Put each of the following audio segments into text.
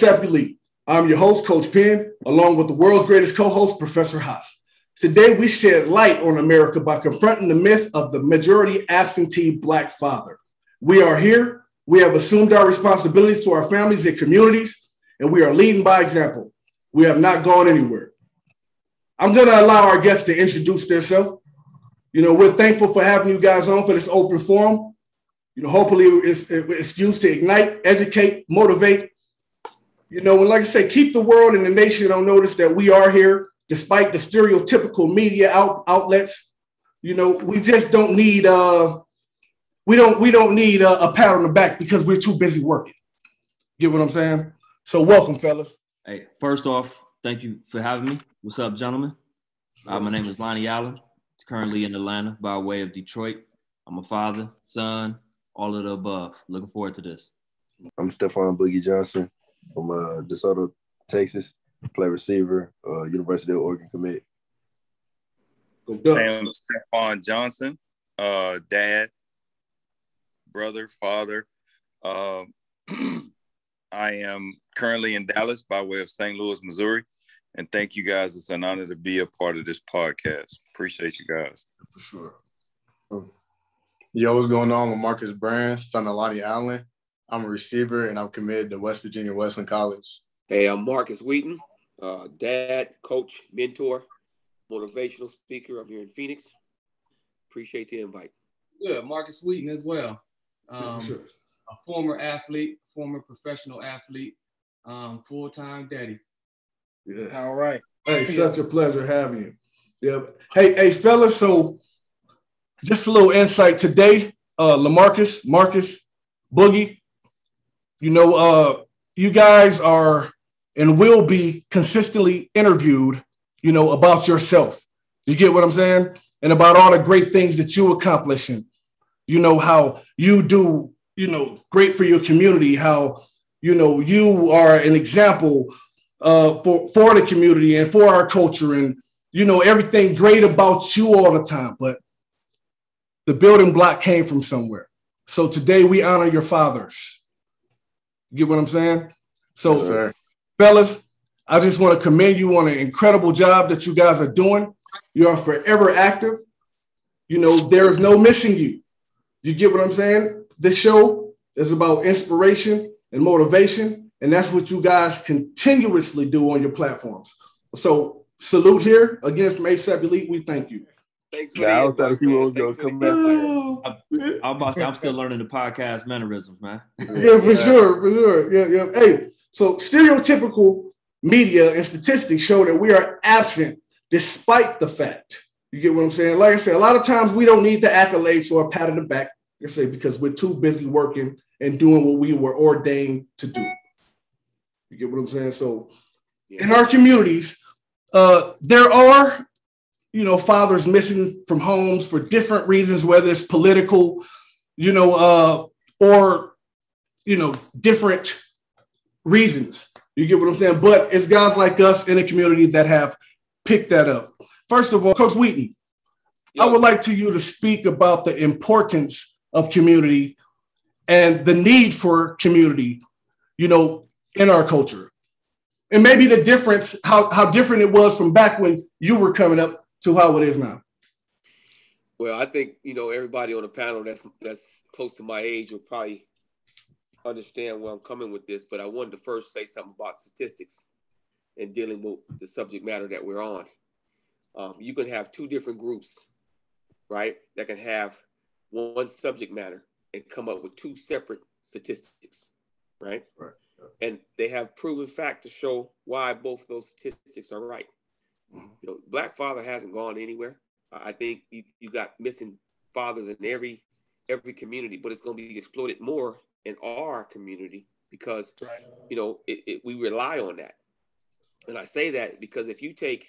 ASAP. I'm your host, Coach Penn, along with the world's greatest co-host, Professor Haas. Today, we shed light on America by confronting the myth of the majority absentee Black father. We are here. We have assumed our responsibilities to our families and communities, and we are leading by example. We have not gone anywhere. I'm going to allow our guests to introduce themselves. You know, we're thankful for having you guys on for this open forum. You know, hopefully it's, it's used to ignite, educate, motivate. You know, and like I say, keep the world and the nation on notice that we are here, despite the stereotypical media out, outlets. You know, we just don't need uh we don't we don't need a, a pat on the back because we're too busy working. Get what I'm saying? So welcome, fellas. Hey, first off, thank you for having me. What's up, gentlemen? Uh, my name is Lonnie Allen. It's Currently in Atlanta by way of Detroit. I'm a father, son, all of the above. Looking forward to this. I'm Stephon Boogie Johnson from uh, DeSoto, Texas. Play receiver, uh, University of Oregon commit. I am Stephon Johnson, uh, dad, brother, father. Uh, I am currently in Dallas by way of St. Louis, Missouri. And thank you guys. It's an honor to be a part of this podcast. Appreciate you guys. For sure. Yo, what's going on? I'm Marcus Brand, son of Lonnie Allen. I'm a receiver and I'm committed to West Virginia Wesleyan College. Hey, I'm Marcus Wheaton, uh, dad, coach, mentor, motivational speaker. I'm here in Phoenix. Appreciate the invite. Good, Marcus Wheaton as well. Um, sure. A former athlete, former professional athlete, um, full time daddy. Yeah. All right. Hey, such a pleasure having you. Yeah. Hey, hey, fellas. So, just a little insight today. Uh, Lamarcus, Marcus, Boogie. You know, uh, you guys are and will be consistently interviewed. You know about yourself. You get what I'm saying, and about all the great things that you accomplishing. You know how you do. You know, great for your community. How you know you are an example uh, for for the community and for our culture and you know everything great about you all the time but the building block came from somewhere so today we honor your fathers you get what i'm saying so yes, fellas i just want to commend you on an incredible job that you guys are doing you are forever active you know there's no missing you you get what i'm saying this show is about inspiration and motivation and that's what you guys continuously do on your platforms. So salute here against ASAP Elite. We thank you. Thanks for yeah, I thought you were going to come back. I'm, I'm, about to, I'm still learning the podcast mannerisms, man. yeah, for sure, for sure. Yeah, yeah. Hey, so stereotypical media and statistics show that we are absent despite the fact. You get what I'm saying? Like I said, a lot of times we don't need the accolades or a pat on the back. I say because we're too busy working and doing what we were ordained to do. You get what I'm saying? So yeah. in our communities, uh, there are, you know, fathers missing from homes for different reasons, whether it's political, you know, uh, or, you know, different reasons. You get what I'm saying? But it's guys like us in the community that have picked that up. First of all, Coach Wheaton, I would like to you to speak about the importance of community and the need for community. You know, in our culture. And maybe the difference, how, how different it was from back when you were coming up to how it is now. Well, I think, you know, everybody on the panel that's that's close to my age will probably understand where I'm coming with this, but I wanted to first say something about statistics and dealing with the subject matter that we're on. Um, you can have two different groups, right, that can have one subject matter and come up with two separate statistics, right? Right and they have proven fact to show why both those statistics are right. You know, black father hasn't gone anywhere. I think you, you got missing fathers in every every community, but it's going to be exploited more in our community because right. you know it, it, we rely on that. And I say that because if you take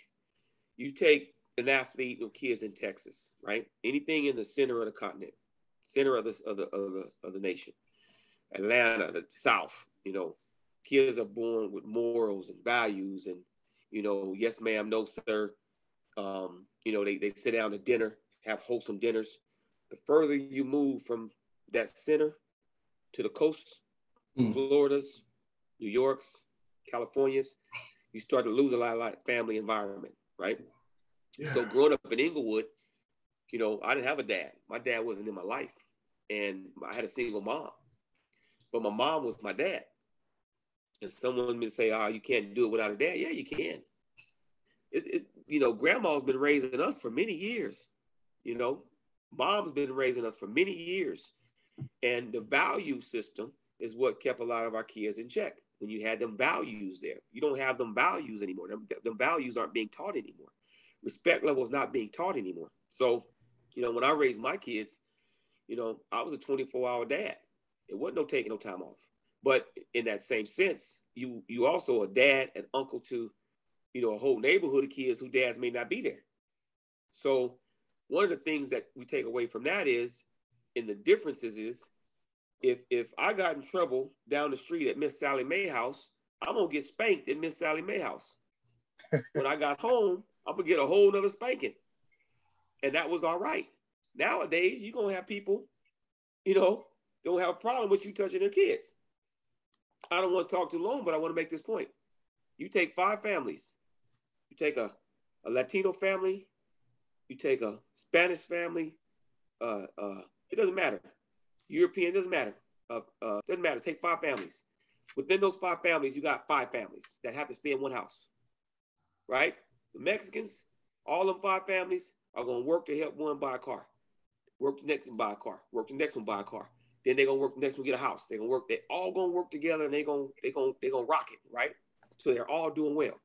you take an athlete or kids in Texas, right? Anything in the center of the continent, center of the of the of the, of the nation, Atlanta, the South, you know, kids are born with morals and values and, you know, yes, ma'am, no, sir. Um, you know, they, they sit down to dinner, have wholesome dinners. The further you move from that center to the coast, mm. Florida's, New York's, California's, you start to lose a lot, of family environment, right? Yeah. So growing up in Inglewood, you know, I didn't have a dad. My dad wasn't in my life, and I had a single mom, but my mom was my dad. And someone may say, "Oh, you can't do it without a dad." Yeah, you can. It, it, you know, grandma's been raising us for many years. You know, mom's been raising us for many years, and the value system is what kept a lot of our kids in check. When you had them values there, you don't have them values anymore. Them, them values aren't being taught anymore. Respect level is not being taught anymore. So, you know, when I raised my kids, you know, I was a 24 hour dad. It wasn't no taking no time off. But in that same sense, you you also a dad and uncle to, you know, a whole neighborhood of kids who dads may not be there. So one of the things that we take away from that is, in the differences is, if if I got in trouble down the street at Miss Sally Mae house, I'm gonna get spanked at Miss Sally Mae house. when I got home, I'm gonna get a whole nother spanking. And that was all right. Nowadays, you're gonna have people, you know, don't have a problem with you touching their kids. I don't want to talk too long, but I want to make this point. You take five families, you take a, a Latino family, you take a Spanish family, uh, uh, it doesn't matter. European doesn't matter. Uh, uh, doesn't matter. Take five families. Within those five families, you got five families that have to stay in one house, right? The Mexicans, all them five families are going to work to help one buy a car, work the next one buy a car, work the next one buy a car, then they're gonna work next one get a house. They're gonna work, they all gonna work together and they're gonna they gonna they gonna rock it, right? So they're all doing well.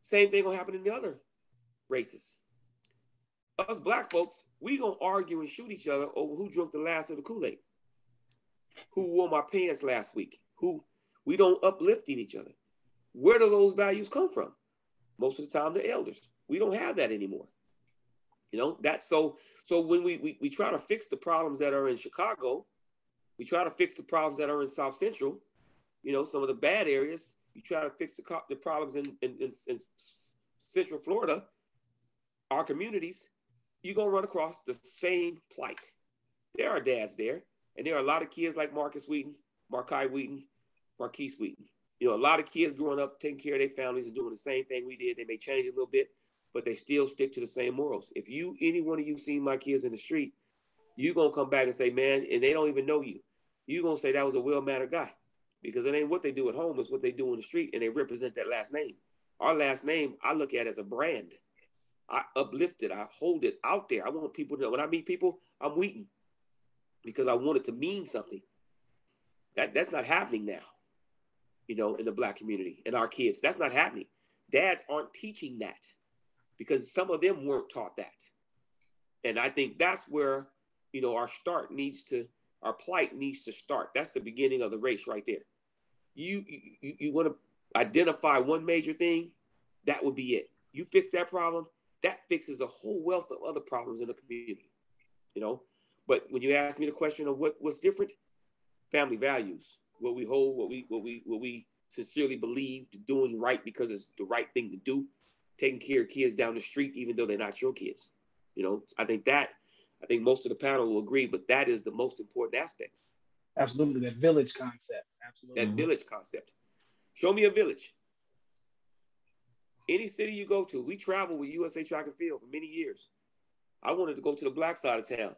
Same thing gonna happen in the other races. Us black folks, we gonna argue and shoot each other over who drank the last of the Kool-Aid. Who wore my pants last week? Who we don't uplift each other. Where do those values come from? Most of the time, the elders. We don't have that anymore. You know, that's so so when we, we we try to fix the problems that are in Chicago, we try to fix the problems that are in South Central, you know, some of the bad areas. You try to fix the, the problems in, in, in, in Central Florida, our communities, you're going to run across the same plight. There are dads there, and there are a lot of kids like Marcus Wheaton, Markai Wheaton, Marquise Wheaton. You know, a lot of kids growing up, taking care of their families and doing the same thing we did. They may change a little bit, but they still stick to the same morals. If you, any one of you seen my kids in the street, you're going to come back and say, man, and they don't even know you you're gonna say that was a well-mannered guy because it ain't what they do at home, it's what they do in the street, and they represent that last name. Our last name, I look at as a brand. I uplift it, I hold it out there. I want people to know when I meet people, I'm Wheaton because I want it to mean something. That that's not happening now, you know, in the black community and our kids. That's not happening. Dads aren't teaching that because some of them weren't taught that. And I think that's where, you know, our start needs to our plight needs to start. That's the beginning of the race right there. You you, you want to identify one major thing, that would be it. You fix that problem, that fixes a whole wealth of other problems in the community. You know, but when you ask me the question of what what's different, family values, what we hold, what we what we what we sincerely believe, doing right because it's the right thing to do, taking care of kids down the street even though they're not your kids. You know, I think that I think most of the panel will agree, but that is the most important aspect. Absolutely, that village concept. Absolutely. That village concept. Show me a village. Any city you go to, we travel with USA Track and Field for many years. I wanted to go to the black side of town.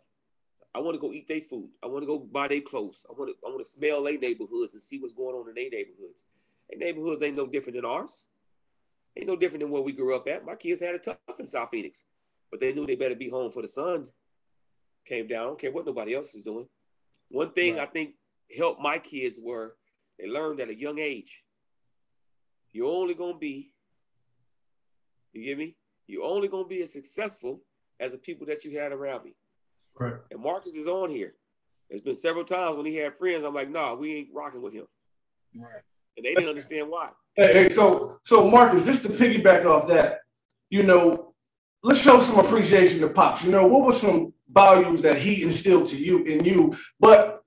I want to go eat their food. I want to go buy their clothes. I want to I want to smell their neighborhoods and see what's going on in their neighborhoods. Their neighborhoods ain't no different than ours. Ain't no different than where we grew up at. My kids had it tough in South Phoenix, but they knew they better be home for the sun came down. I don't care what nobody else is doing. One thing right. I think helped my kids were they learned at a young age. You're only gonna be, you get me? You're only gonna be as successful as the people that you had around me. Right. And Marcus is on here. There's been several times when he had friends, I'm like, nah, we ain't rocking with him. Right. And they didn't understand why. Hey, hey, so so Marcus, just to piggyback off that, you know, let's show some appreciation to Pops. You know, what were some values that he instilled to you in you. But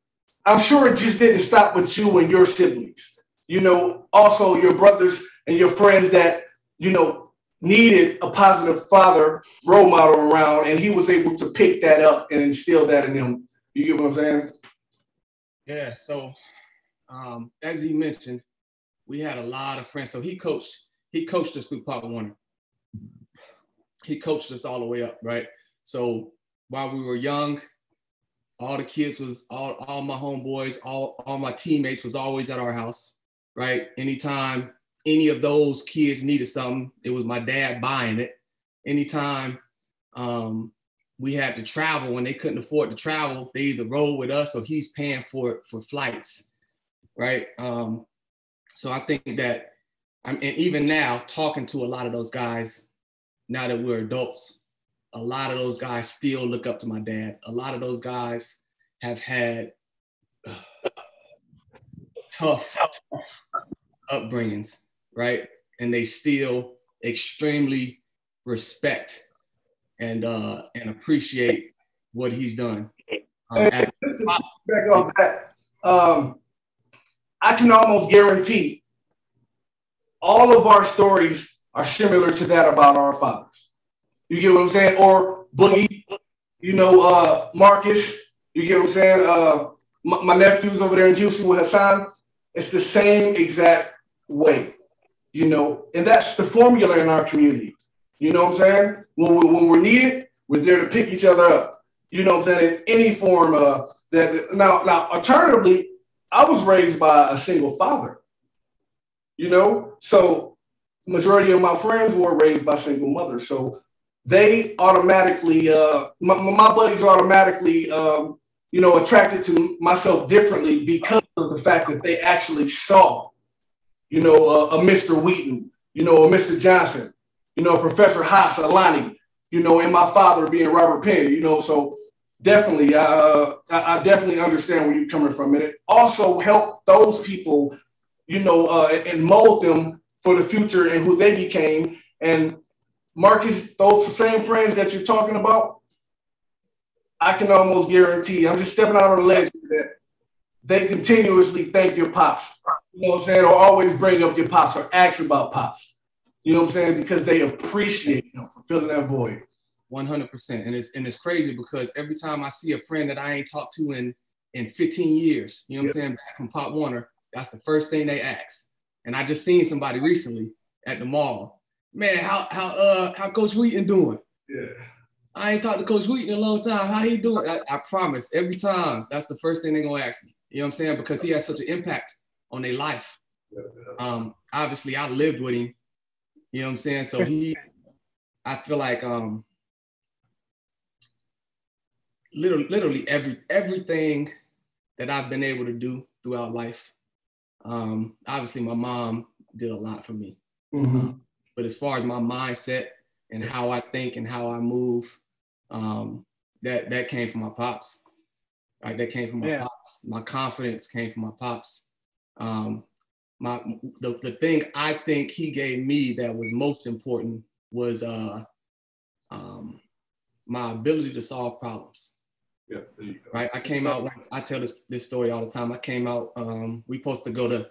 I'm sure it just didn't stop with you and your siblings. You know, also your brothers and your friends that, you know, needed a positive father role model around, and he was able to pick that up and instill that in them. You get what I'm saying? Yeah. So, um, as he mentioned, we had a lot of friends. So he coached, he coached us through Pop Warner. He coached us all the way up, right? So while we were young, all the kids was all, all my homeboys, all, all my teammates was always at our house, right? Anytime any of those kids needed something, it was my dad buying it. Anytime um, we had to travel when they couldn't afford to travel, they either rode with us or he's paying for for flights, right? Um, so I think that I'm and even now talking to a lot of those guys, now that we're adults, a lot of those guys still look up to my dad. A lot of those guys have had uh, tough, tough upbringings, right? And they still extremely respect and uh, and appreciate what he's done. Um, as back off that, um, I can almost guarantee all of our stories are similar to that about our fathers. You get what I'm saying? Or Boogie, you know, uh, Marcus, you get what I'm saying? Uh, my, my nephews over there in Houston with Hassan, it's the same exact way, you know, and that's the formula in our community. You know what I'm saying? When, we, when we're needed, we're there to pick each other up. You know what I'm saying? In any form of that. Now, now, alternatively, I was raised by a single father. You know, so majority of my friends were raised by single mothers. So they automatically, uh, my, my buddies automatically, um, you know, attracted to myself differently because of the fact that they actually saw, you know, a, a Mr. Wheaton, you know, a Mr. Johnson, you know, Professor Haas, Alani, you know, and my father being Robert Penn, you know, so definitely, uh, I, I definitely understand where you're coming from. And it also helped those people, you know, uh, and mold them for the future and who they became. And Marcus, those same friends that you're talking about, I can almost guarantee, I'm just stepping out on a ledge that they continuously thank your pops. You know what I'm saying? Or always bring up your pops or ask about pops. You know what I'm saying? Because they appreciate him for filling that void. 100%. And it's and it's crazy because every time I see a friend that I ain't talked to in in 15 years, you know what yep. I'm saying, back from Pop Warner, that's the first thing they ask. And I just seen somebody recently at the mall. Man, how how uh how Coach Wheaton doing? Yeah. I ain't talked to Coach Wheaton in a long time. How he doing? I, I promise every time that's the first thing they're gonna ask me. You know what I'm saying? Because he has such an impact on their life. Um, obviously I lived with him you know what I'm saying? So he, I feel like um, literally, literally every everything that I've been able to do throughout life. Um, obviously, my mom did a lot for me. Mm-hmm. Uh, but as far as my mindset and how I think and how I move, um, that that came from my pops. Right, that came from my yeah. pops. My confidence came from my pops. Um, my the, the thing I think he gave me that was most important was uh um my ability to solve problems. Yeah, right. I came out. I tell this this story all the time. I came out. Um, we supposed to go to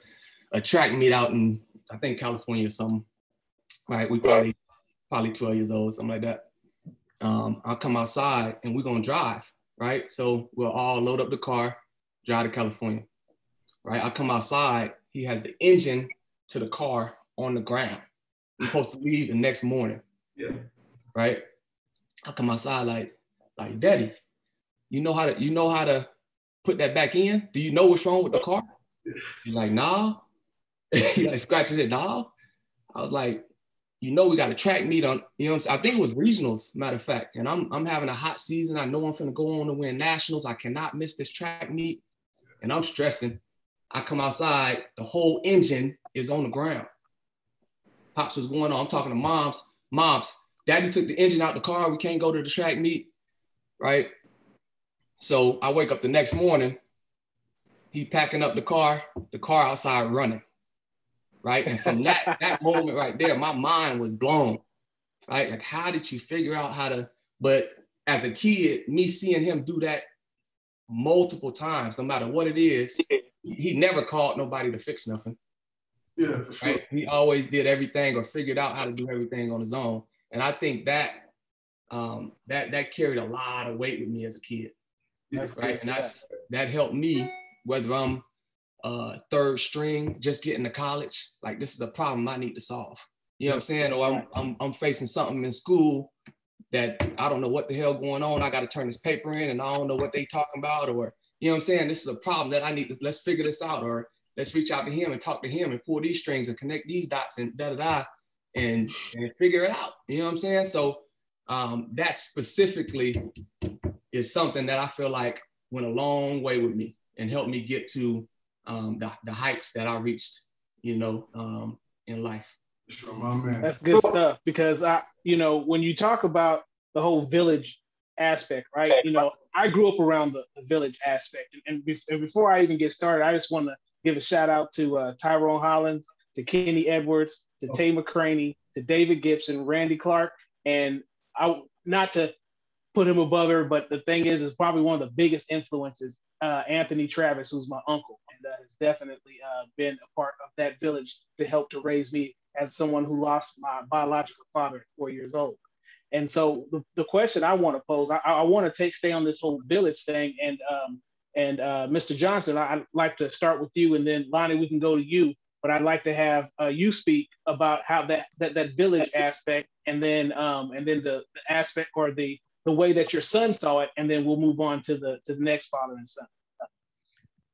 a track meet out in I think California or something. Right. We probably probably 12 years old, something like that. Um, I'll come outside and we're gonna drive. Right. So we'll all load up the car, drive to California. Right. I come outside he has the engine to the car on the ground. He's supposed to leave the next morning. Yeah. Right. I come outside like, like, Daddy, you know how to you know how to put that back in? Do you know what's wrong with the car? He's like, nah. he like scratches it, nah. I was like, you know, we got a track meet on, you know, i think it was regionals, matter of fact. And I'm I'm having a hot season. I know I'm gonna go on to win nationals. I cannot miss this track meet. And I'm stressing. I come outside, the whole engine is on the ground. Pops was going on. I'm talking to moms. Moms, daddy took the engine out the car. We can't go to the track meet. Right. So I wake up the next morning. He packing up the car, the car outside running. Right. And from that, that moment right there, my mind was blown. Right. Like, how did you figure out how to? But as a kid, me seeing him do that multiple times, no matter what it is, he never called nobody to fix nothing. Yeah, for sure. Right? He always did everything or figured out how to do everything on his own. And I think that um, that that carried a lot of weight with me as a kid. That's right. And that's that helped me, whether I'm uh, third string, just getting to college. Like this is a problem I need to solve. You know what I'm saying? Or I'm, I'm, I'm facing something in school that I don't know what the hell going on. I got to turn this paper in and I don't know what they talking about. Or, you know what I'm saying? This is a problem that I need to, let's figure this out. Or let's reach out to him and talk to him and pull these strings and connect these dots and da da da and, and figure it out. You know what I'm saying? So um, that specifically is something that I feel like went a long way with me and helped me get to um, the, the heights that I reached, you know, um, in life. Sure, my man. That's good stuff because I, you know, when you talk about the whole village aspect, right? You know, I grew up around the, the village aspect, and, and, be- and, before I even get started, I just want to give a shout out to uh, Tyrone Hollins, to Kenny Edwards, to oh. Tay McCraney, to David Gibson, Randy Clark, and I not to put him above her, but the thing is, is probably one of the biggest influences, uh, Anthony Travis, who's my uncle, and uh, has definitely uh, been a part of that village to help to raise me as someone who lost my biological father at four years old. And so the, the question I want to pose, I, I want to take stay on this whole village thing. And um, and uh, Mr. Johnson, I, would like to start with you, and then Lonnie, we can go to you. But I'd like to have uh, you speak about how that that, that village aspect, and then um, and then the, the aspect or the the way that your son saw it, and then we'll move on to the to the next father and son.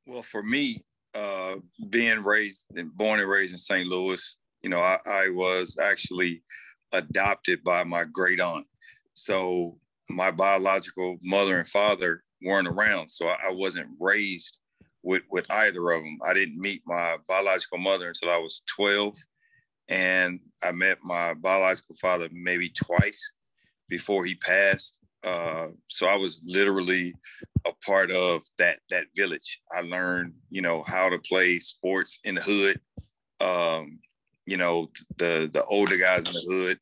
Well, for me, uh, being raised and born and raised in St. Louis, you know, I, I was actually adopted by my great aunt. So my biological mother and father weren't around. So I, I wasn't raised with, with either of them. I didn't meet my biological mother until I was 12. And I met my biological father maybe twice before he passed. Uh, so I was literally a part of that that village. I learned, you know, how to play sports in the hood. Um, you know, the the older guys in the hood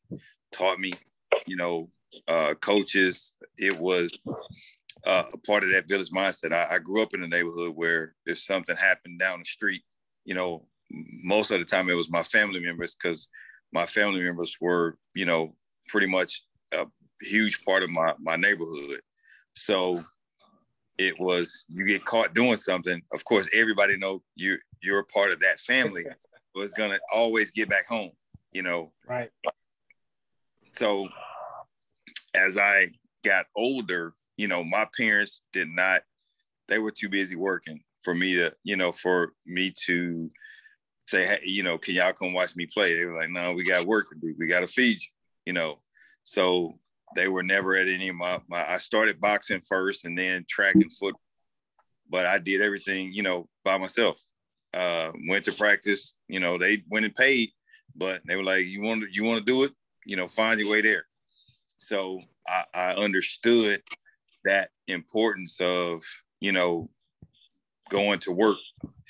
taught me, you know, uh, coaches. It was uh, a part of that village mindset. I, I, grew up in a neighborhood where if something happened down the street, you know, most of the time it was my family members because my family members were, you know, pretty much a huge part of my my neighborhood. So it was you get caught doing something. Of course, everybody know you you're a part of that family. was gonna always get back home, you know. Right. So as I got older, you know, my parents did not, they were too busy working for me to, you know, for me to say, hey, you know, can y'all come watch me play? They were like, no, we got work to do. We got to feed you, you know. So they were never at any of my, my I started boxing first and then track and foot, but I did everything, you know, by myself uh, went to practice. You know, they went and paid, but they were like, "You want to, you want to do it? You know, find your way there." So I, I understood that importance of you know going to work,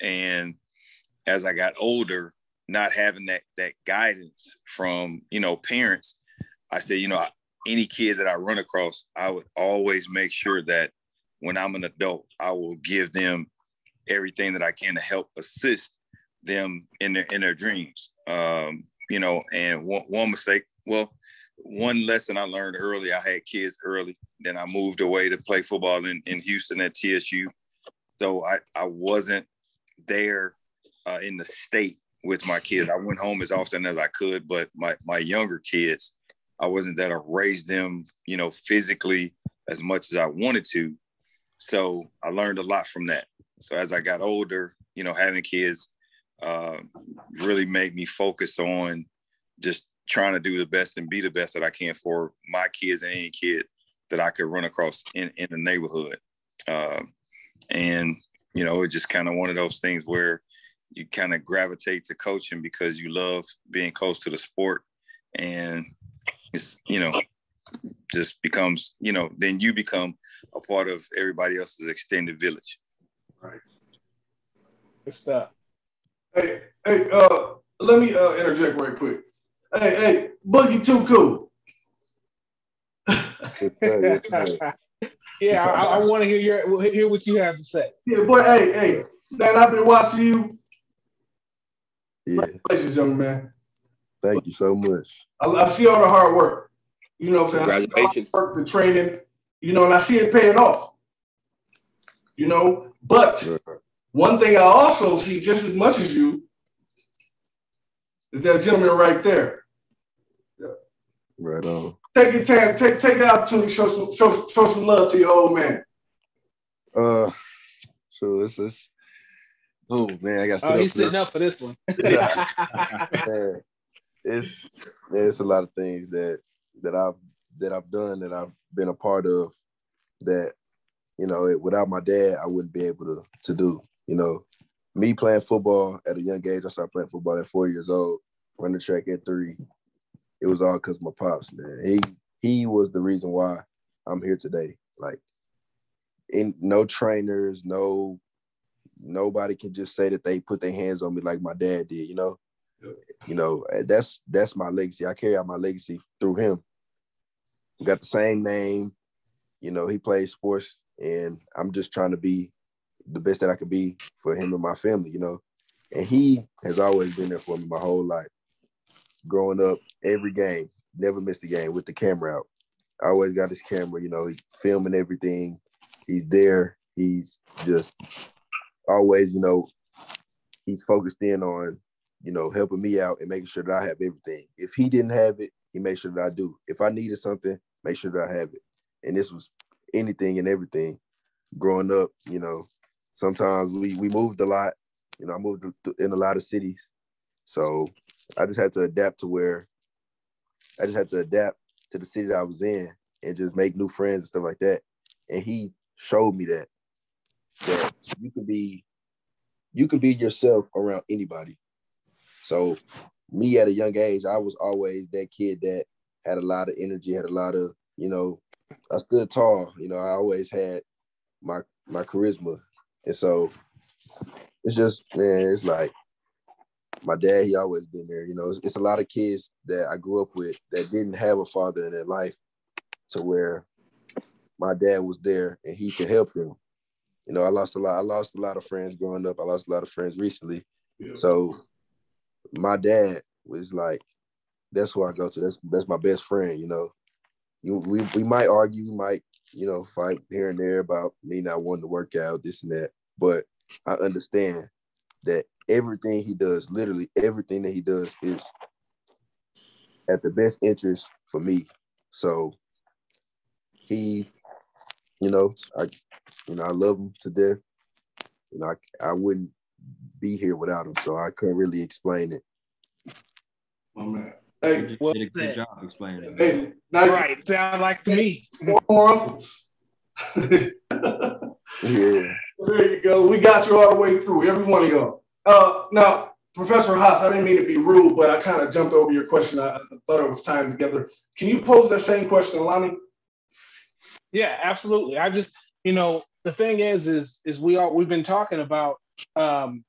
and as I got older, not having that that guidance from you know parents, I said, you know, any kid that I run across, I would always make sure that when I'm an adult, I will give them everything that I can to help assist them in their in their dreams. Um, you know, and one, one mistake, well, one lesson I learned early, I had kids early. Then I moved away to play football in, in Houston at TSU. So I, I wasn't there uh, in the state with my kids. I went home as often as I could, but my, my younger kids, I wasn't that I raised them, you know, physically as much as I wanted to. So I learned a lot from that. So as I got older, you know, having kids uh, really made me focus on just trying to do the best and be the best that I can for my kids and any kid that I could run across in, in the neighborhood. Uh, and, you know, it's just kind of one of those things where you kind of gravitate to coaching because you love being close to the sport. And it's, you know, just becomes, you know, then you become a part of everybody else's extended village. Right. Good stuff. Hey, hey, uh, let me uh, interject right quick. Hey, hey, Boogie too cool. yeah, I, I want to hear your hear what you have to say. Yeah, boy. Hey, hey, man, I've been watching you. Yeah. Congratulations, young man. Thank you so much. I, I see all the hard work. You know, congratulations. The, work, the training. You know, and I see it paying off. You know, but One thing I also see just as much as you is that gentleman right there. Yeah. Right on. Take your time, take take the opportunity, show some show, show some love to your old man. Uh, so this is. Oh man, I got. Oh, he's sitting up for this one. yeah. It's it's a lot of things that that I've that I've done that I've been a part of that you know it, without my dad I wouldn't be able to to do. You know, me playing football at a young age. I started playing football at four years old. Running track at three. It was all because my pops, man. He he was the reason why I'm here today. Like, in no trainers, no nobody can just say that they put their hands on me like my dad did. You know, you know that's that's my legacy. I carry out my legacy through him. We got the same name. You know, he plays sports, and I'm just trying to be the best that I could be for him and my family, you know. And he has always been there for me my whole life. Growing up, every game, never missed a game with the camera out. I always got his camera, you know, he's filming everything. He's there. He's just always, you know, he's focused in on, you know, helping me out and making sure that I have everything. If he didn't have it, he made sure that I do. If I needed something, make sure that I have it. And this was anything and everything. Growing up, you know, sometimes we we moved a lot. You know, I moved in a lot of cities, so I just had to adapt to where I just had to adapt to the city that I was in and just make new friends and stuff like that. And he showed me that that you can be you can be yourself around anybody. So me at a young age, I was always that kid that had a lot of energy, had a lot of, you know, I stood tall. You know, I always had my my charisma and so it's just, man, it's like my dad, he always been there. You know, it's, it's, a lot of kids that I grew up with that didn't have a father in their life to where my dad was there and he could help them. You know, I lost a lot. I lost a lot of friends growing up. I lost a lot of friends recently. Yeah. So my dad was like, that's who I go to. That's that's my best friend. You know, you we we might argue, we might you know, fight here and there about me not wanting to work out, this and that. But I understand that everything he does, literally everything that he does, is at the best interest for me. So he, you know, I, you know, I love him to death. You know, I, I wouldn't be here without him, so I couldn't really explain it. Oh man. Hey, well did a good job explaining it. Hey, now right. Sound like to me. More uncles. yeah. There you go. We got you all the way through, every one of y'all. Uh, now, Professor Haas, I didn't mean to be rude, but I kind of jumped over your question. I, I thought it was time together. Can you pose that same question, Lonnie? Yeah, absolutely. I just, you know, the thing is, is, is we all we've been talking about um,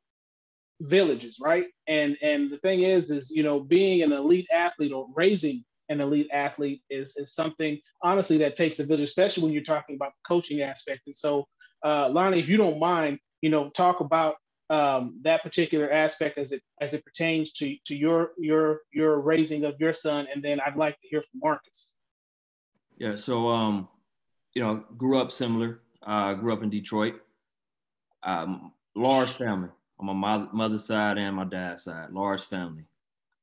villages, right? And and the thing is, is you know, being an elite athlete or raising an elite athlete is is something honestly that takes a village, especially when you're talking about the coaching aspect. And so, uh, Lonnie, if you don't mind, you know, talk about um, that particular aspect as it as it pertains to to your your your raising of your son, and then I'd like to hear from Marcus. Yeah. So, um, you know, grew up similar. Uh, grew up in Detroit. Um, large family on my mother's side and my dad's side, large family.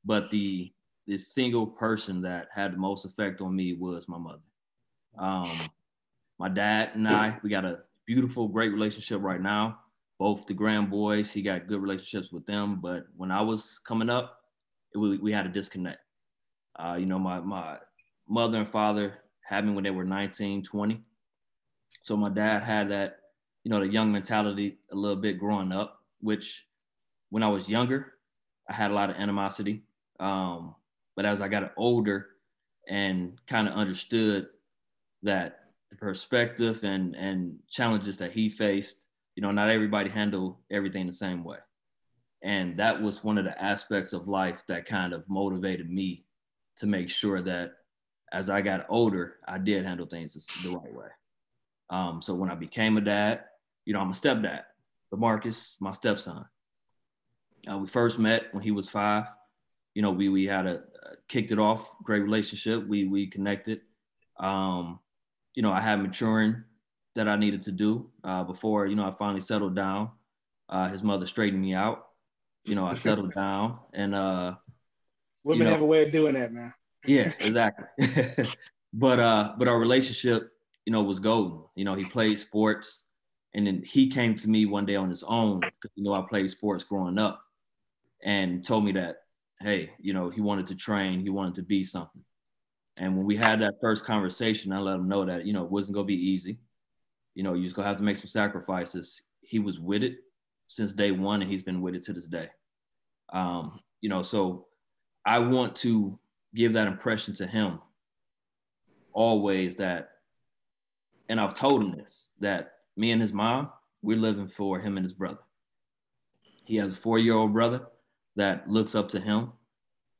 But the the single person that had the most effect on me was my mother. Um, my dad and I, we got a beautiful, great relationship right now. Both the grand boys, he got good relationships with them. But when I was coming up, it, we, we had a disconnect. Uh, you know, my, my mother and father had me when they were 19, 20. So my dad had that, you know, the young mentality a little bit growing up which when I was younger, I had a lot of animosity. Um, but as I got older and kind of understood that the perspective and, and challenges that he faced, you know, not everybody handle everything the same way. And that was one of the aspects of life that kind of motivated me to make sure that as I got older, I did handle things the right way. Um, so when I became a dad, you know, I'm a stepdad. Lamarcus, my stepson. Uh, we first met when he was five. You know, we we had a uh, kicked it off, great relationship. We we connected. Um, you know, I had maturing that I needed to do uh, before you know I finally settled down. Uh, his mother straightened me out. You know, I settled down and uh women you know, have a way of doing that, man. yeah, exactly. but uh, but our relationship, you know, was golden. You know, he played sports and then he came to me one day on his own because you know I played sports growing up and told me that, hey, you know, he wanted to train, he wanted to be something. And when we had that first conversation, I let him know that, you know, it wasn't gonna be easy. You know, you just gonna have to make some sacrifices. He was with it since day one, and he's been with it to this day. Um, you know, so I want to give that impression to him always that, and I've told him this, that me and his mom, we're living for him and his brother. He has a four-year-old brother that looks up to him.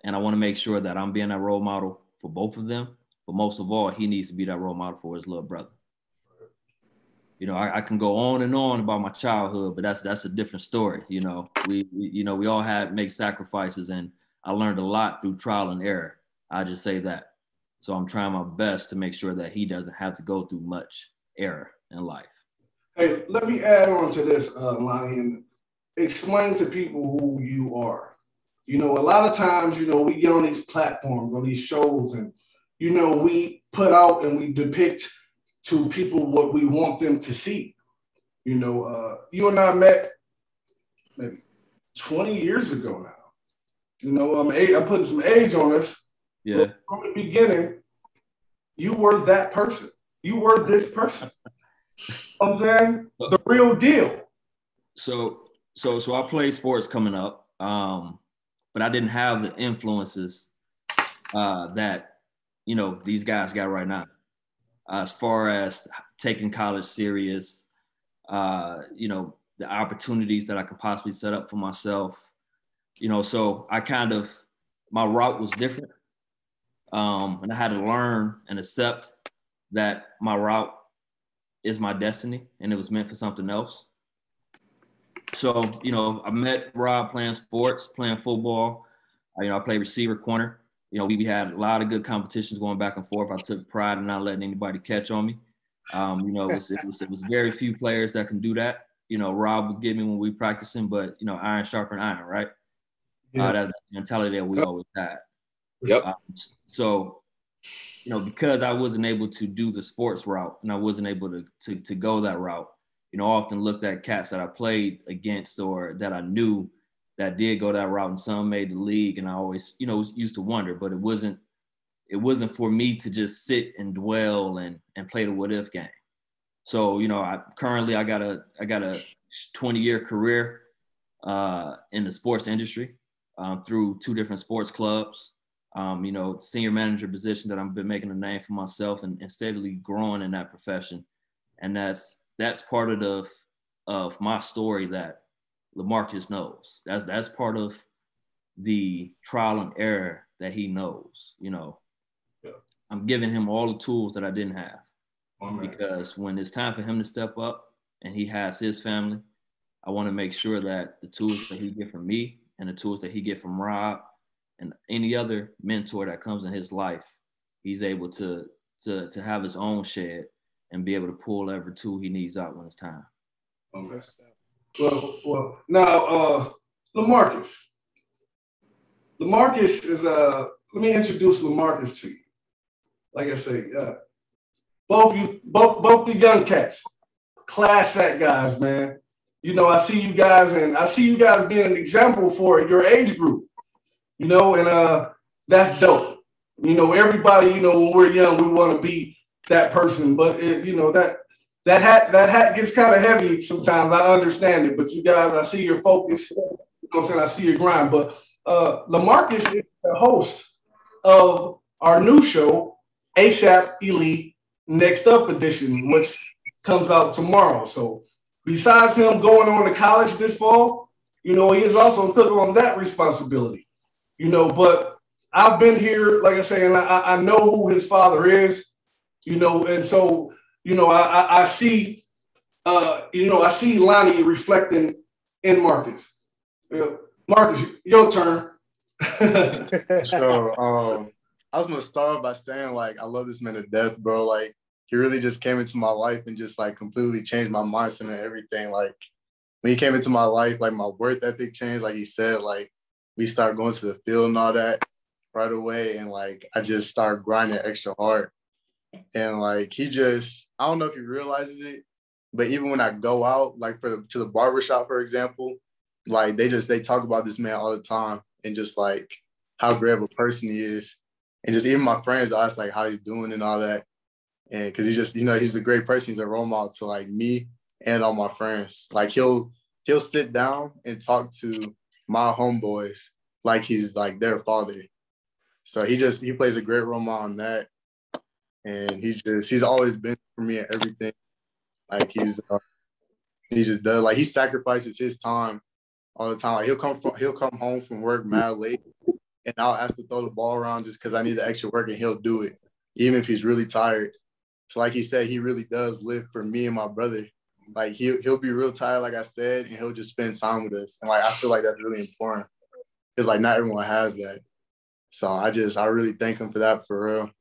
And I want to make sure that I'm being that role model for both of them. But most of all, he needs to be that role model for his little brother. You know, I, I can go on and on about my childhood, but that's that's a different story. You know, we, we you know we all had make sacrifices, and I learned a lot through trial and error. I just say that. So I'm trying my best to make sure that he doesn't have to go through much error in life. Hey, let me add on to this, uh, Lonnie, and explain to people who you are. You know, a lot of times, you know, we get on these platforms, on these shows, and, you know, we put out and we depict to people what we want them to see. You know, uh, you and I met maybe 20 years ago now. You know, I'm, I'm putting some age on us. Yeah. From the beginning, you were that person. You were this person. I'm saying the real deal. So so so I played sports coming up, um, but I didn't have the influences uh, that you know these guys got right now. As far as taking college serious, uh, you know the opportunities that I could possibly set up for myself, you know. So I kind of my route was different, um, and I had to learn and accept that my route is my destiny, and it was meant for something else. So, you know, I met Rob playing sports, playing football. I, you know, I played receiver corner. You know, we, we had a lot of good competitions going back and forth. I took pride in not letting anybody catch on me. Um, you know, it was, it was, it was very few players that can do that. You know, Rob would get me when we practicing, but you know, iron sharpen iron, right? Yeah. Uh, that's the mentality that we always had. Yep. Um, so, you know, because I wasn't able to do the sports route and I wasn't able to to, to go that route, you know, I often looked at cats that I played against or that I knew that did go that route and some made the league. And I always, you know, used to wonder, but it wasn't, it wasn't for me to just sit and dwell and, and play the what if game. So, you know, I currently, I got a, I got a 20 year career uh, in the sports industry um, through two different sports clubs. Um, you know, senior manager position that I've been making a name for myself and, and steadily growing in that profession. And that's that's part of the of my story that Lamarcus knows. That's that's part of the trial and error that he knows. You know, yeah. I'm giving him all the tools that I didn't have because when it's time for him to step up and he has his family, I want to make sure that the tools that he get from me and the tools that he get from Rob and any other mentor that comes in his life, he's able to to to have his own shed and be able to pull every tool he needs out when it's time. Okay. Well, well, now, uh, Lamarcus. Lamarcus is uh. Let me introduce Lamarcus to you. Like I say, uh, both you, both both the young cats, class act guys, man. You know, I see you guys, and I see you guys being an example for your age group. You know, and uh, that's dope. You know, everybody, you know, when we're young, we want to be that person. But it, you know that that hat that hat gets kind of heavy sometimes. I understand it, but you guys, I see your focus. You know I'm saying? I see your grind. But uh, Lamarcus is the host of our new show, ASAP Elite Next Up Edition, which comes out tomorrow. So besides him going on to college this fall, you know, he has also took on that responsibility. You know, but I've been here, like I say, and I, I know who his father is you know, and so you know, I, I, I see, uh, you know, I see Lonnie reflecting in Marcus. You know, Marcus, your turn. so, um, I was gonna start by saying like I love this man to death, bro. Like he really just came into my life and just like completely changed my mindset and everything. Like when he came into my life, like my work ethic changed. Like he said, like we start going to the field and all that right away, and like I just start grinding extra hard. And like he just, I don't know if he realizes it, but even when I go out, like for to the barbershop, for example, like they just they talk about this man all the time and just like how great of a person he is. And just even my friends ask like how he's doing and all that. And because he just, you know, he's a great person. He's a role model to like me and all my friends. Like he'll he'll sit down and talk to my homeboys like he's like their father. So he just he plays a great role model on that. And he's just he's always been for me at everything. Like he's uh, he just does like he sacrifices his time all the time. Like he'll come from he'll come home from work mad late, and I'll ask to throw the ball around just because I need the extra work, and he'll do it, even if he's really tired. So like he said, he really does live for me and my brother. Like he'll he'll be real tired, like I said, and he'll just spend time with us. And like I feel like that's really important because like not everyone has that. So I just I really thank him for that for real,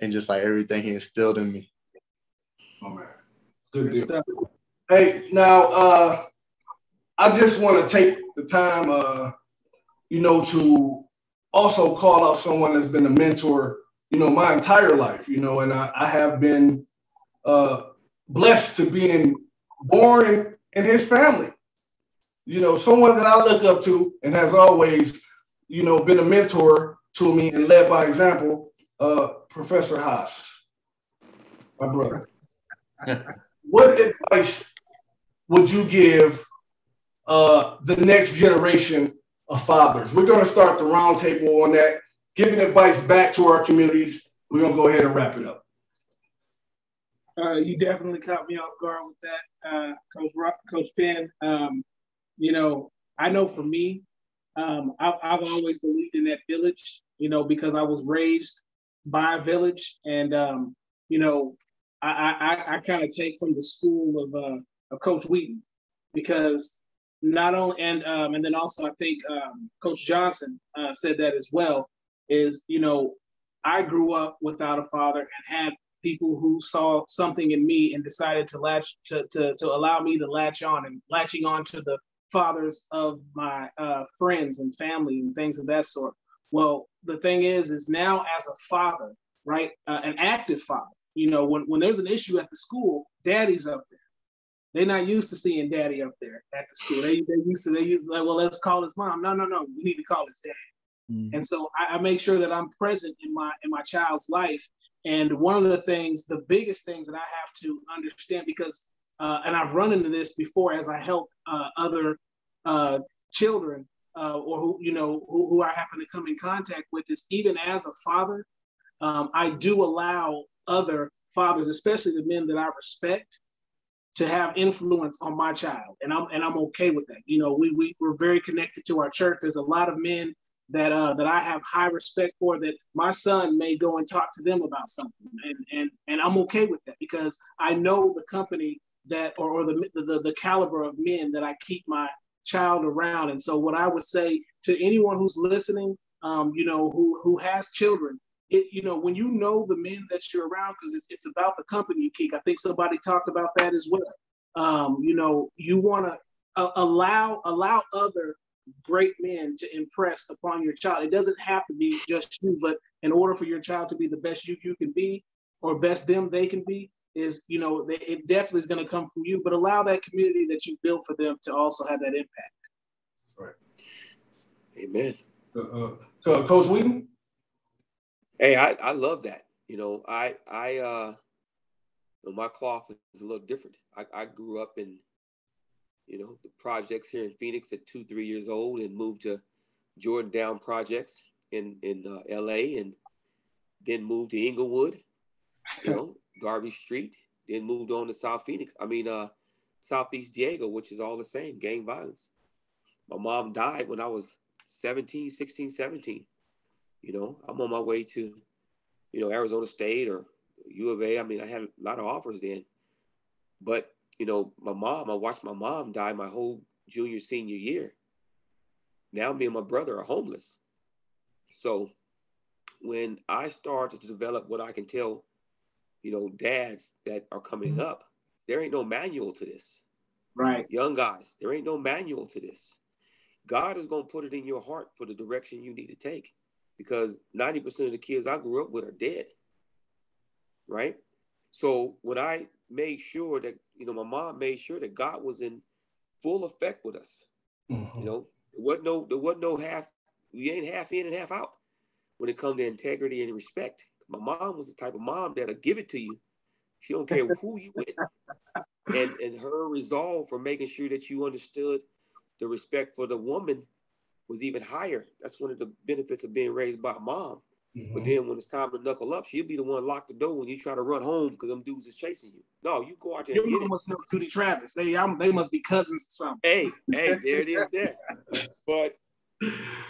and just like everything he instilled in me. Oh man, good. Hey, now uh, I just want to take the time, uh, you know, to also call out someone that's been a mentor, you know, my entire life, you know, and I, I have been uh, blessed to being born in, in his family. You know, someone that I look up to and has always, you know, been a mentor to me and led by example, uh, Professor Haas, my brother. what advice would you give uh, the next generation of fathers. We're going to start the roundtable on that, giving advice back to our communities. We're going to go ahead and wrap it up. Uh, you definitely caught me off guard with that, uh, Coach Rock, Coach Penn. Um, you know, I know for me, um, I've, I've, always believed in that village. You know, because I was raised by a village, and um, you know, I, I, I kind of take from the school of, uh, of Coach Wheaton because not only and um, and then also I think um, Coach Johnson uh, said that as well. Is you know I grew up without a father and had people who saw something in me and decided to latch to to, to allow me to latch on and latching on to the fathers of my uh, friends and family and things of that sort. Well, the thing is, is now as a father, right, uh, an active father. You know, when when there's an issue at the school, daddy's up there they're not used to seeing daddy up there at the school. They they used to they used to, like, well, let's call his mom. No, no, no. We need to call his dad. Mm-hmm. And so I, I, make sure that I'm present in my in my child's life. And one of the things, the biggest things that I have to understand, because uh, and I've run into this before as I help uh, other uh, children uh, or who you know who, who, I happen to come in contact with, is even as a father, um, I do allow other fathers, especially the men that I respect, to have influence on my child. And i'm and i'm okay with that. You know we, we we're very connected to our church. There's a lot of men that uh that i have high respect for that my son may go and talk to them about something and and and i'm okay with that because i know the company that or, or the, the the caliber of men that i keep my child around and so what i would say to anyone who's listening um you know who who has children it, you know, when you know the men that you're around, because it's, it's about the company you keep. I think somebody talked about that as well. Um, you know, you want to uh, allow allow other great men to impress upon your child. It doesn't have to be just you, but in order for your child to be the best you you can be, or best them they can be, is you know they, it definitely is going to come from you. But allow that community that you built for them to also have that impact. Right. Amen. Uh, uh, Coach Wheaton. Hey, I, I love that. You know, I I uh my cloth is a little different. I, I grew up in, you know, the projects here in Phoenix at two, three years old and moved to Jordan Down projects in, in uh, LA and then moved to Inglewood, you know, Garvey Street, then moved on to South Phoenix. I mean, uh, Southeast Diego, which is all the same, gang violence. My mom died when I was 17, 16, 17. You know, I'm on my way to, you know, Arizona State or U of A. I mean, I had a lot of offers then. But, you know, my mom, I watched my mom die my whole junior, senior year. Now me and my brother are homeless. So when I started to develop what I can tell, you know, dads that are coming mm-hmm. up, there ain't no manual to this. Right. Young guys, there ain't no manual to this. God is going to put it in your heart for the direction you need to take because 90% of the kids I grew up with are dead. Right? So when I made sure that, you know, my mom made sure that God was in full effect with us. Mm-hmm. You know, there wasn't no there wasn't no half we ain't half in and half out when it comes to integrity and respect. My mom was the type of mom that'll give it to you. She don't care who you with. And and her resolve for making sure that you understood the respect for the woman was even higher. That's one of the benefits of being raised by a mom. Mm-hmm. But then when it's time to knuckle up, she'll be the one lock the door when you try to run home because them dudes is chasing you. No, you go out there. Your mom must know Judy Travis. They I'm, they must be cousins or something. Hey, hey, there it is. There. But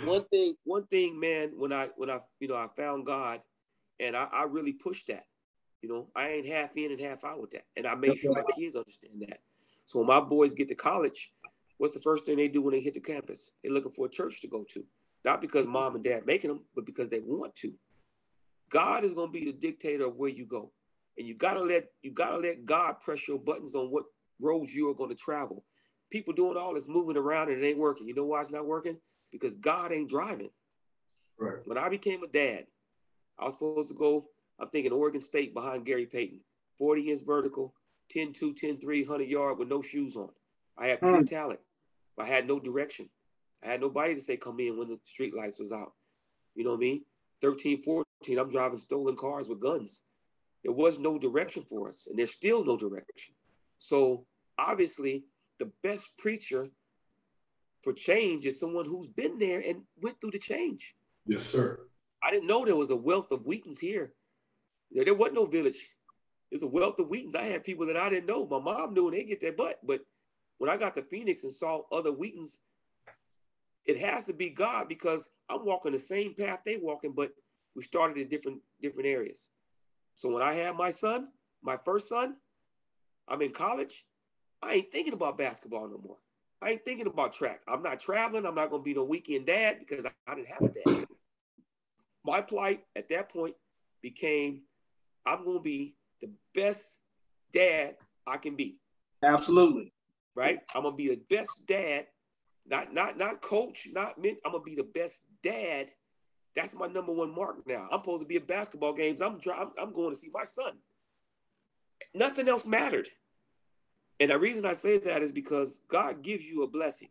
one thing, one thing, man. When I when I you know I found God, and I, I really pushed that. You know, I ain't half in and half out with that, and I made sure my kids understand that. So when my boys get to college, what's the first thing they do when they hit the campus? They're looking for a church to go to, not because mom and dad making them, but because they want to. God is going to be the dictator of where you go, and you gotta let you gotta let God press your buttons on what roads you are going to travel. People doing all this moving around and it ain't working. You know why it's not working? Because God ain't driving. Right. When I became a dad, I was supposed to go. I'm thinking Oregon State behind Gary Payton, 40 inch vertical, 10 2, 10 3, 100 yard with no shoes on. I had pure mm. talent. I had no direction. I had nobody to say come in when the street lights was out. You know what I mean? 13, 14, I'm driving stolen cars with guns. There was no direction for us, and there's still no direction. So obviously, the best preacher for change is someone who's been there and went through the change. Yes, sir. I didn't know there was a wealth of Wheatons here. There, there wasn't no village. There's a wealth of Wheatons. I had people that I didn't know. My mom knew and they get their butt, but when I got to Phoenix and saw other Wheatons, it has to be God because I'm walking the same path they walking, but we started in different different areas. So when I had my son, my first son, I'm in college. I ain't thinking about basketball no more. I ain't thinking about track. I'm not traveling. I'm not going to be no weekend dad because I, I didn't have a dad. My plight at that point became I'm going to be the best dad I can be. Absolutely right? I'm gonna be the best dad, not not not coach, not men. I'm gonna be the best dad. That's my number one mark now. I'm supposed to be at basketball games. I'm I'm, I'm going to see my son. Nothing else mattered. And the reason I say that is because God gives you a blessing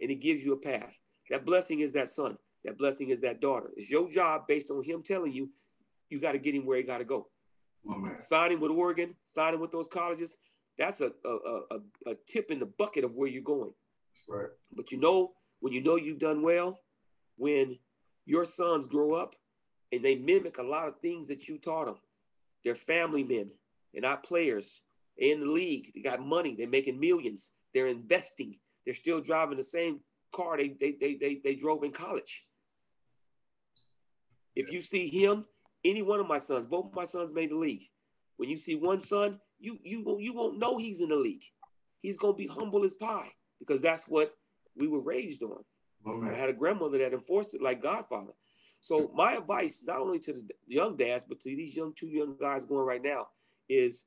and he gives you a path. That blessing is that son. That blessing is that daughter. It's your job based on him telling you you got to get him where he got to go. Oh, signing with Oregon, signing with those colleges, that's a, a, a, a tip in the bucket of where you're going. Right. But you know, when you know you've done well, when your sons grow up and they mimic a lot of things that you taught them, they're family men, they're not players. They're in the league, they got money, they're making millions, they're investing, they're still driving the same car they they they they, they drove in college. If you see him, any one of my sons, both my sons made the league. When you see one son, you you you won't know he's in the league. He's gonna be humble as pie because that's what we were raised on. I had a grandmother that enforced it like Godfather. So my advice, not only to the young dads, but to these young two young guys going right now, is,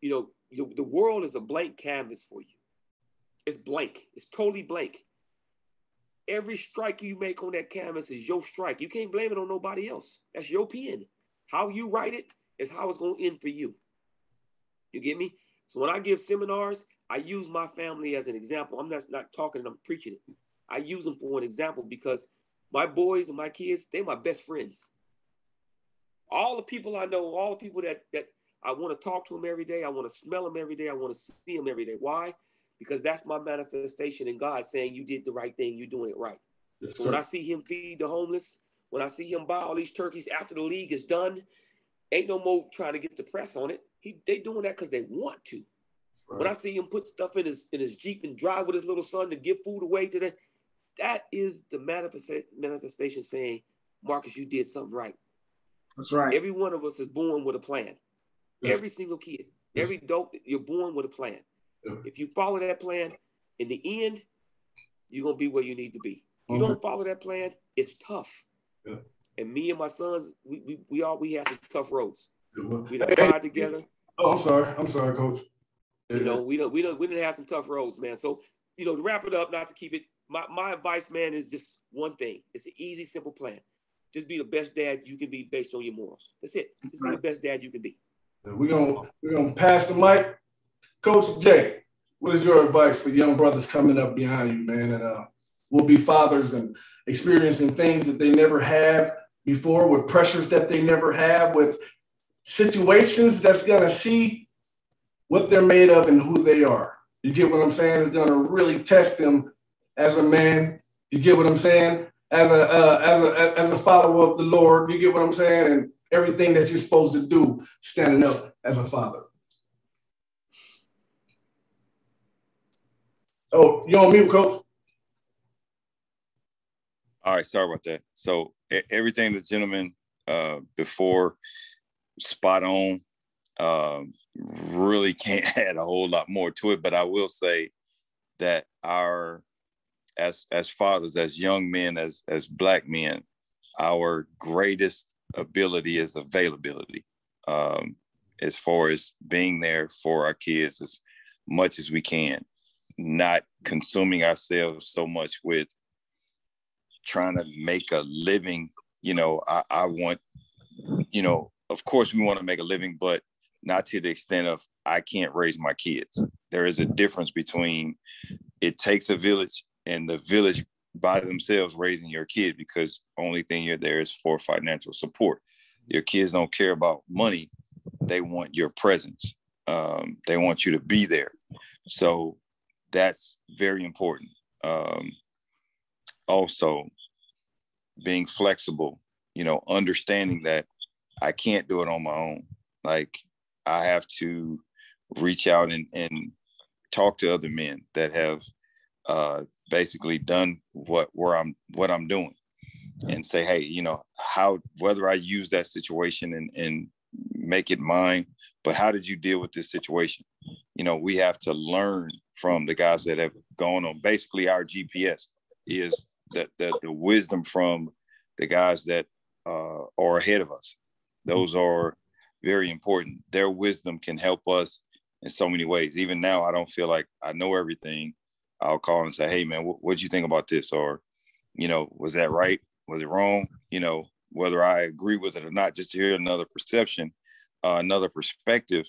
you know, you, the world is a blank canvas for you. It's blank. It's totally blank. Every strike you make on that canvas is your strike. You can't blame it on nobody else. That's your pen. How you write it is how it's going to end for you. You get me? So when I give seminars, I use my family as an example. I'm not, not talking, I'm preaching it. I use them for an example because my boys and my kids, they're my best friends. All the people I know, all the people that that I want to talk to them every day, I want to smell them every day, I want to see them every day. Why? Because that's my manifestation in God saying you did the right thing, you're doing it right. Yes, so when I see him feed the homeless, when I see him buy all these turkeys after the league is done, ain't no more trying to get the press on it. He they doing that because they want to. Right. When I see him put stuff in his in his Jeep and drive with his little son to give food away to them, that is the manifest, manifestation saying, Marcus, you did something right. That's right. Every one of us is born with a plan. Every single kid, every dope, you're born with a plan. Yeah. If you follow that plan, in the end, you're gonna be where you need to be. You mm-hmm. don't follow that plan, it's tough. Yeah. And me and my sons, we we, we all we had some tough roads. We done ride together. Oh, I'm sorry. I'm sorry, coach. You know, we don't we don't we didn't have some tough roads, man. So, you know, to wrap it up, not to keep it, my, my advice, man, is just one thing. It's an easy, simple plan. Just be the best dad you can be based on your morals. That's it. Just be the best dad you can be. We're gonna we're gonna pass the mic. Coach Jay, what is your advice for young brothers coming up behind you, man? And uh will be fathers and experiencing things that they never have before, with pressures that they never have, with situations that's gonna see what they're made of and who they are. You get what I'm saying? It's gonna really test them as a man. You get what I'm saying? As a uh, as a as a follower of the Lord. You get what I'm saying? And everything that you're supposed to do standing up as a father. Oh, you on mute, coach? All right, sorry about that. So everything the gentleman uh, before spot on. Um, really can't add a whole lot more to it, but I will say that our as as fathers, as young men, as as black men, our greatest ability is availability. Um, as far as being there for our kids as much as we can, not consuming ourselves so much with trying to make a living. You know, I, I want, you know, of course we want to make a living, but not to the extent of I can't raise my kids. There is a difference between it takes a village and the village by themselves raising your kid because only thing you're there is for financial support. Your kids don't care about money; they want your presence. Um, they want you to be there. So that's very important. Um, also, being flexible. You know, understanding that I can't do it on my own. Like I have to reach out and, and talk to other men that have uh, basically done what where I'm what I'm doing and say, hey, you know, how whether I use that situation and, and make it mine, but how did you deal with this situation? You know, we have to learn from the guys that have gone on. Basically, our GPS is that the, the wisdom from the guys that uh, are ahead of us. Those are very important. Their wisdom can help us in so many ways. Even now, I don't feel like I know everything. I'll call and say, "Hey, man, what do you think about this?" Or, you know, was that right? Was it wrong? You know, whether I agree with it or not, just to hear another perception, uh, another perspective,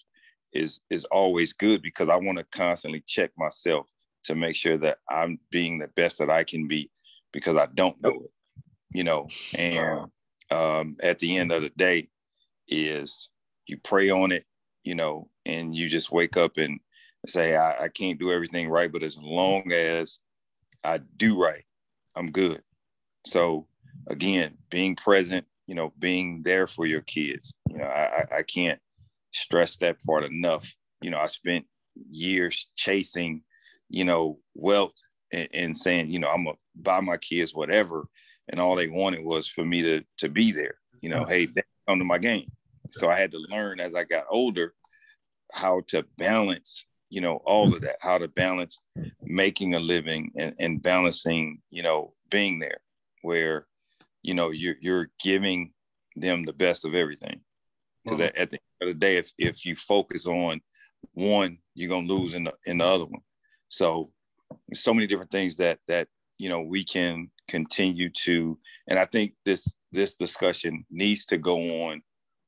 is is always good because I want to constantly check myself to make sure that I'm being the best that I can be because I don't know it. You know, and um, at the end of the day, is you pray on it, you know, and you just wake up and say, I, I can't do everything right, but as long as I do right, I'm good. So again, being present, you know, being there for your kids, you know, I, I can't stress that part enough. You know, I spent years chasing, you know, wealth and, and saying, you know, I'm gonna buy my kids whatever. And all they wanted was for me to to be there. You know, hey, come to my game. So I had to learn as I got older how to balance, you know, all of that, how to balance making a living and, and balancing, you know, being there where, you know, you're, you're giving them the best of everything. Because mm-hmm. at the end of the day, if, if you focus on one, you're going to lose in the, in the other one. So, so many different things that, that, you know, we can continue to, and I think this, this discussion needs to go on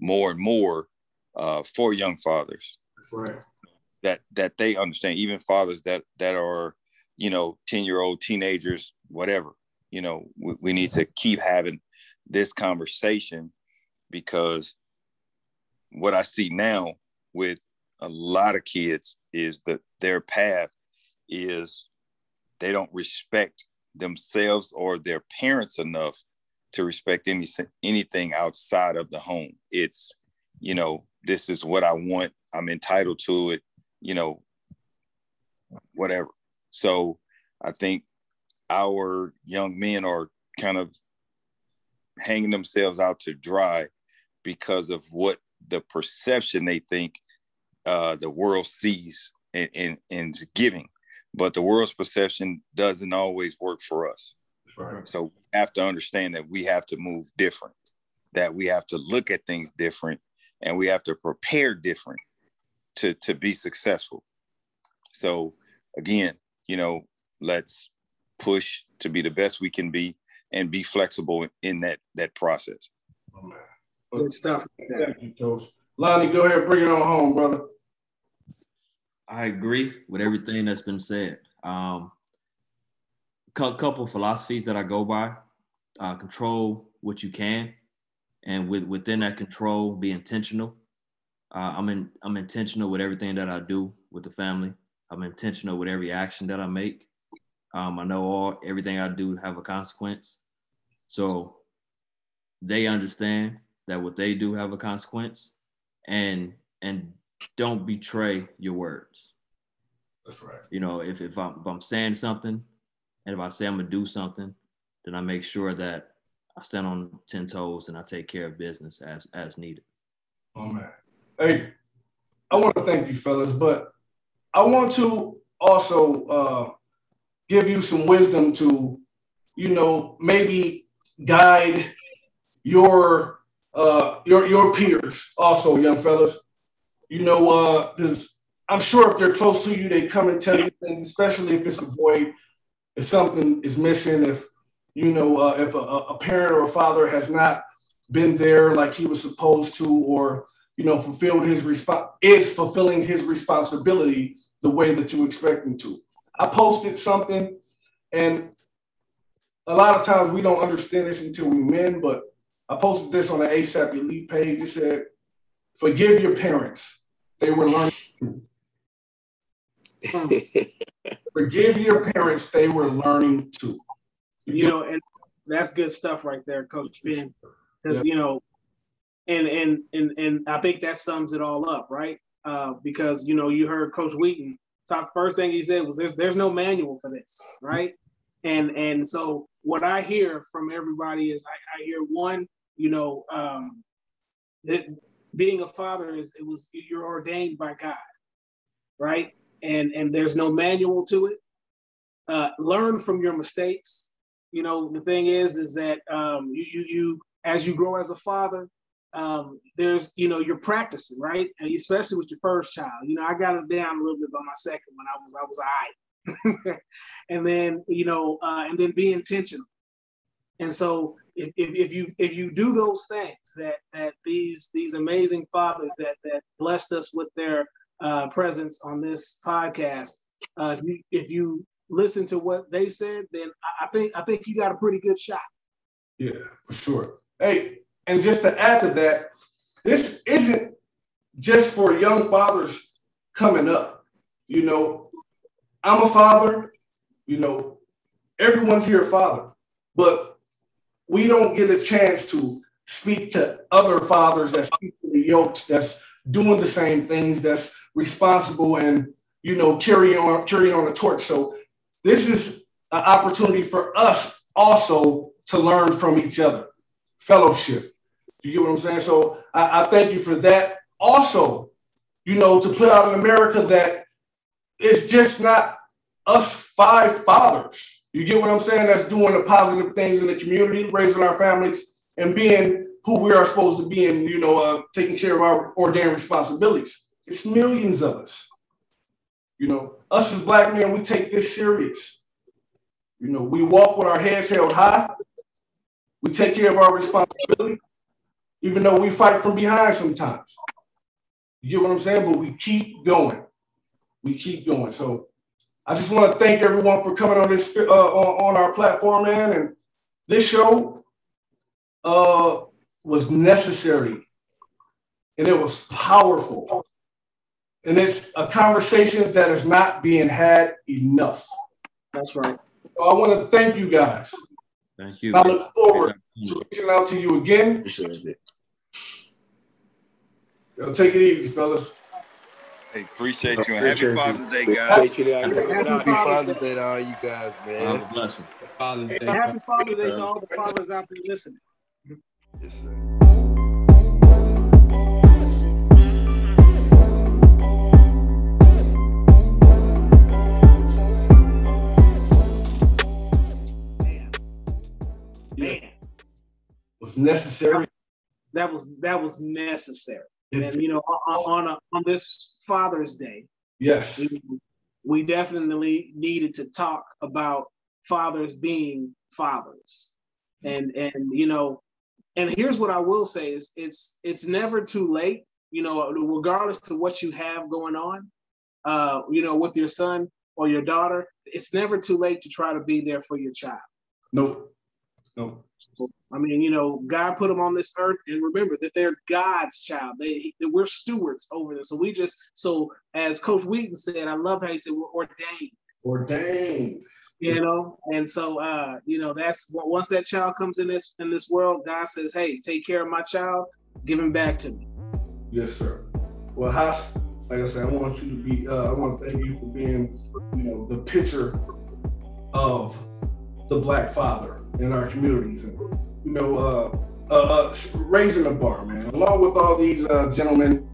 more and more uh, for young fathers. Right. That that they understand, even fathers that that are, you know, ten year old teenagers, whatever. You know, we, we need to keep having this conversation because what I see now with a lot of kids is that their path is they don't respect themselves or their parents enough to respect any anything outside of the home. It's, you know, this is what I want. I'm entitled to it, you know, whatever. So I think our young men are kind of hanging themselves out to dry because of what the perception they think uh, the world sees and, and, and giving. But the world's perception doesn't always work for us. Right. So we have to understand that we have to move different, that we have to look at things different, and we have to prepare different to, to be successful. So again, you know, let's push to be the best we can be and be flexible in that that process. Oh, Good stuff. Thank you, Coach. Lonnie, go ahead, bring it on home, brother. I agree with everything that's been said. Um, a couple philosophies that I go by: uh, control what you can, and with within that control, be intentional. Uh, I'm in, I'm intentional with everything that I do with the family. I'm intentional with every action that I make. Um, I know all everything I do have a consequence, so they understand that what they do have a consequence, and and don't betray your words. That's right. You know, if if I'm, if I'm saying something, and if I say I'm gonna do something, then I make sure that I stand on ten toes and I take care of business as as needed. Oh man, hey, I want to thank you, fellas, but I want to also uh, give you some wisdom to, you know, maybe guide your uh, your your peers also, young fellas. You know, uh, I'm sure if they're close to you, they come and tell you things, especially if it's a boy, if something is missing, if you know, uh, if a, a parent or a father has not been there like he was supposed to, or you know, fulfilled his response is fulfilling his responsibility the way that you expect him to. I posted something, and a lot of times we don't understand this until we men, but I posted this on the ASAP Elite page. It said, "Forgive your parents; they were learning." Forgive your parents; they were learning too. You know, and that's good stuff right there, Coach Penn. Because yep. you know, and and and and I think that sums it all up, right? Uh, because you know, you heard Coach Wheaton talk. First thing he said was, "There's there's no manual for this, right?" And and so what I hear from everybody is, I, I hear one, you know, um, that being a father is it was you're ordained by God, right? And and there's no manual to it. Uh, learn from your mistakes you know, the thing is, is that um, you, you, you, as you grow as a father, um, there's, you know, you're practicing, right? And especially with your first child. You know, I got it down a little bit by my second when I was, I was all right. and then, you know, uh, and then be intentional. And so, if, if, if you if you do those things that that these these amazing fathers that that blessed us with their uh, presence on this podcast, uh, if you if you listen to what they said, then I think I think you got a pretty good shot. Yeah, for sure. Hey, and just to add to that, this isn't just for young fathers coming up. You know, I'm a father, you know, everyone's here a father, but we don't get a chance to speak to other fathers that's equally yoked, that's doing the same things, that's responsible and you know carrying on carrying on the torch. So this is an opportunity for us also to learn from each other, fellowship. You get what I'm saying? So I, I thank you for that. Also, you know, to put out in America that it's just not us five fathers. You get what I'm saying? That's doing the positive things in the community, raising our families, and being who we are supposed to be, and you know, uh, taking care of our ordained responsibilities. It's millions of us. You know, us as black men, we take this serious. You know, we walk with our heads held high. We take care of our responsibility, even though we fight from behind sometimes. You get what I'm saying? But we keep going. We keep going. So I just want to thank everyone for coming on this uh, on, on our platform, man. And this show uh, was necessary and it was powerful. And it's a conversation that is not being had enough. That's right. So I want to thank you guys. Thank you. I look forward to reaching out to you again. Yo, take it easy, fellas. Hey, appreciate you and happy Father's Day, guys. Happy Father's Day to all you guys, man. God bless you. Father's Day. Happy Father's Day to all the fathers out there listening. Yes, sir. Was necessary. That was that was necessary. and you know, on on, a, on this Father's Day, yes, we definitely needed to talk about fathers being fathers. And and you know, and here's what I will say is it's it's never too late, you know, regardless to what you have going on, uh, you know, with your son or your daughter, it's never too late to try to be there for your child. No. No. I mean, you know, God put them on this earth, and remember that they're God's child. They that we're stewards over them. So we just so as Coach Wheaton said, I love how he said we're ordained. Ordained. You know, and so uh, you know, that's once that child comes in this in this world, God says, Hey, take care of my child, give him back to me. Yes, sir. Well, Haas, like I said, I want you to be uh, I want to thank you for being, you know, the picture of the black father in our communities. And, you know, uh, uh, uh, raising the bar, man. Along with all these uh, gentlemen,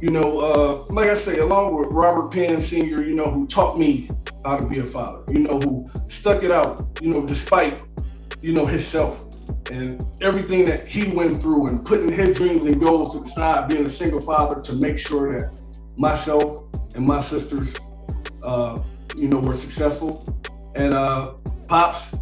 you know, uh, like I say, along with Robert Penn Sr., you know, who taught me how to be a father, you know, who stuck it out, you know, despite, you know, himself and everything that he went through and putting his dreams and goals to the side, being a single father to make sure that myself and my sisters, uh, you know, were successful. And uh, Pops,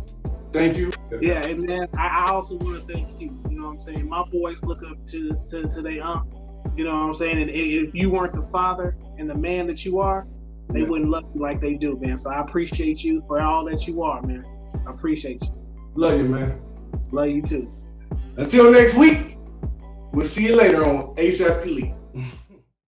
Thank you. Yeah, and man, I, I also want to thank you. You know what I'm saying? My boys look up to to, to their aunt. You know what I'm saying? And if you weren't the father and the man that you are, they yeah. wouldn't love you like they do, man. So I appreciate you for all that you are, man. I appreciate you. Love you, man. Love you too. Until next week, we'll see you later on ASAP Elite.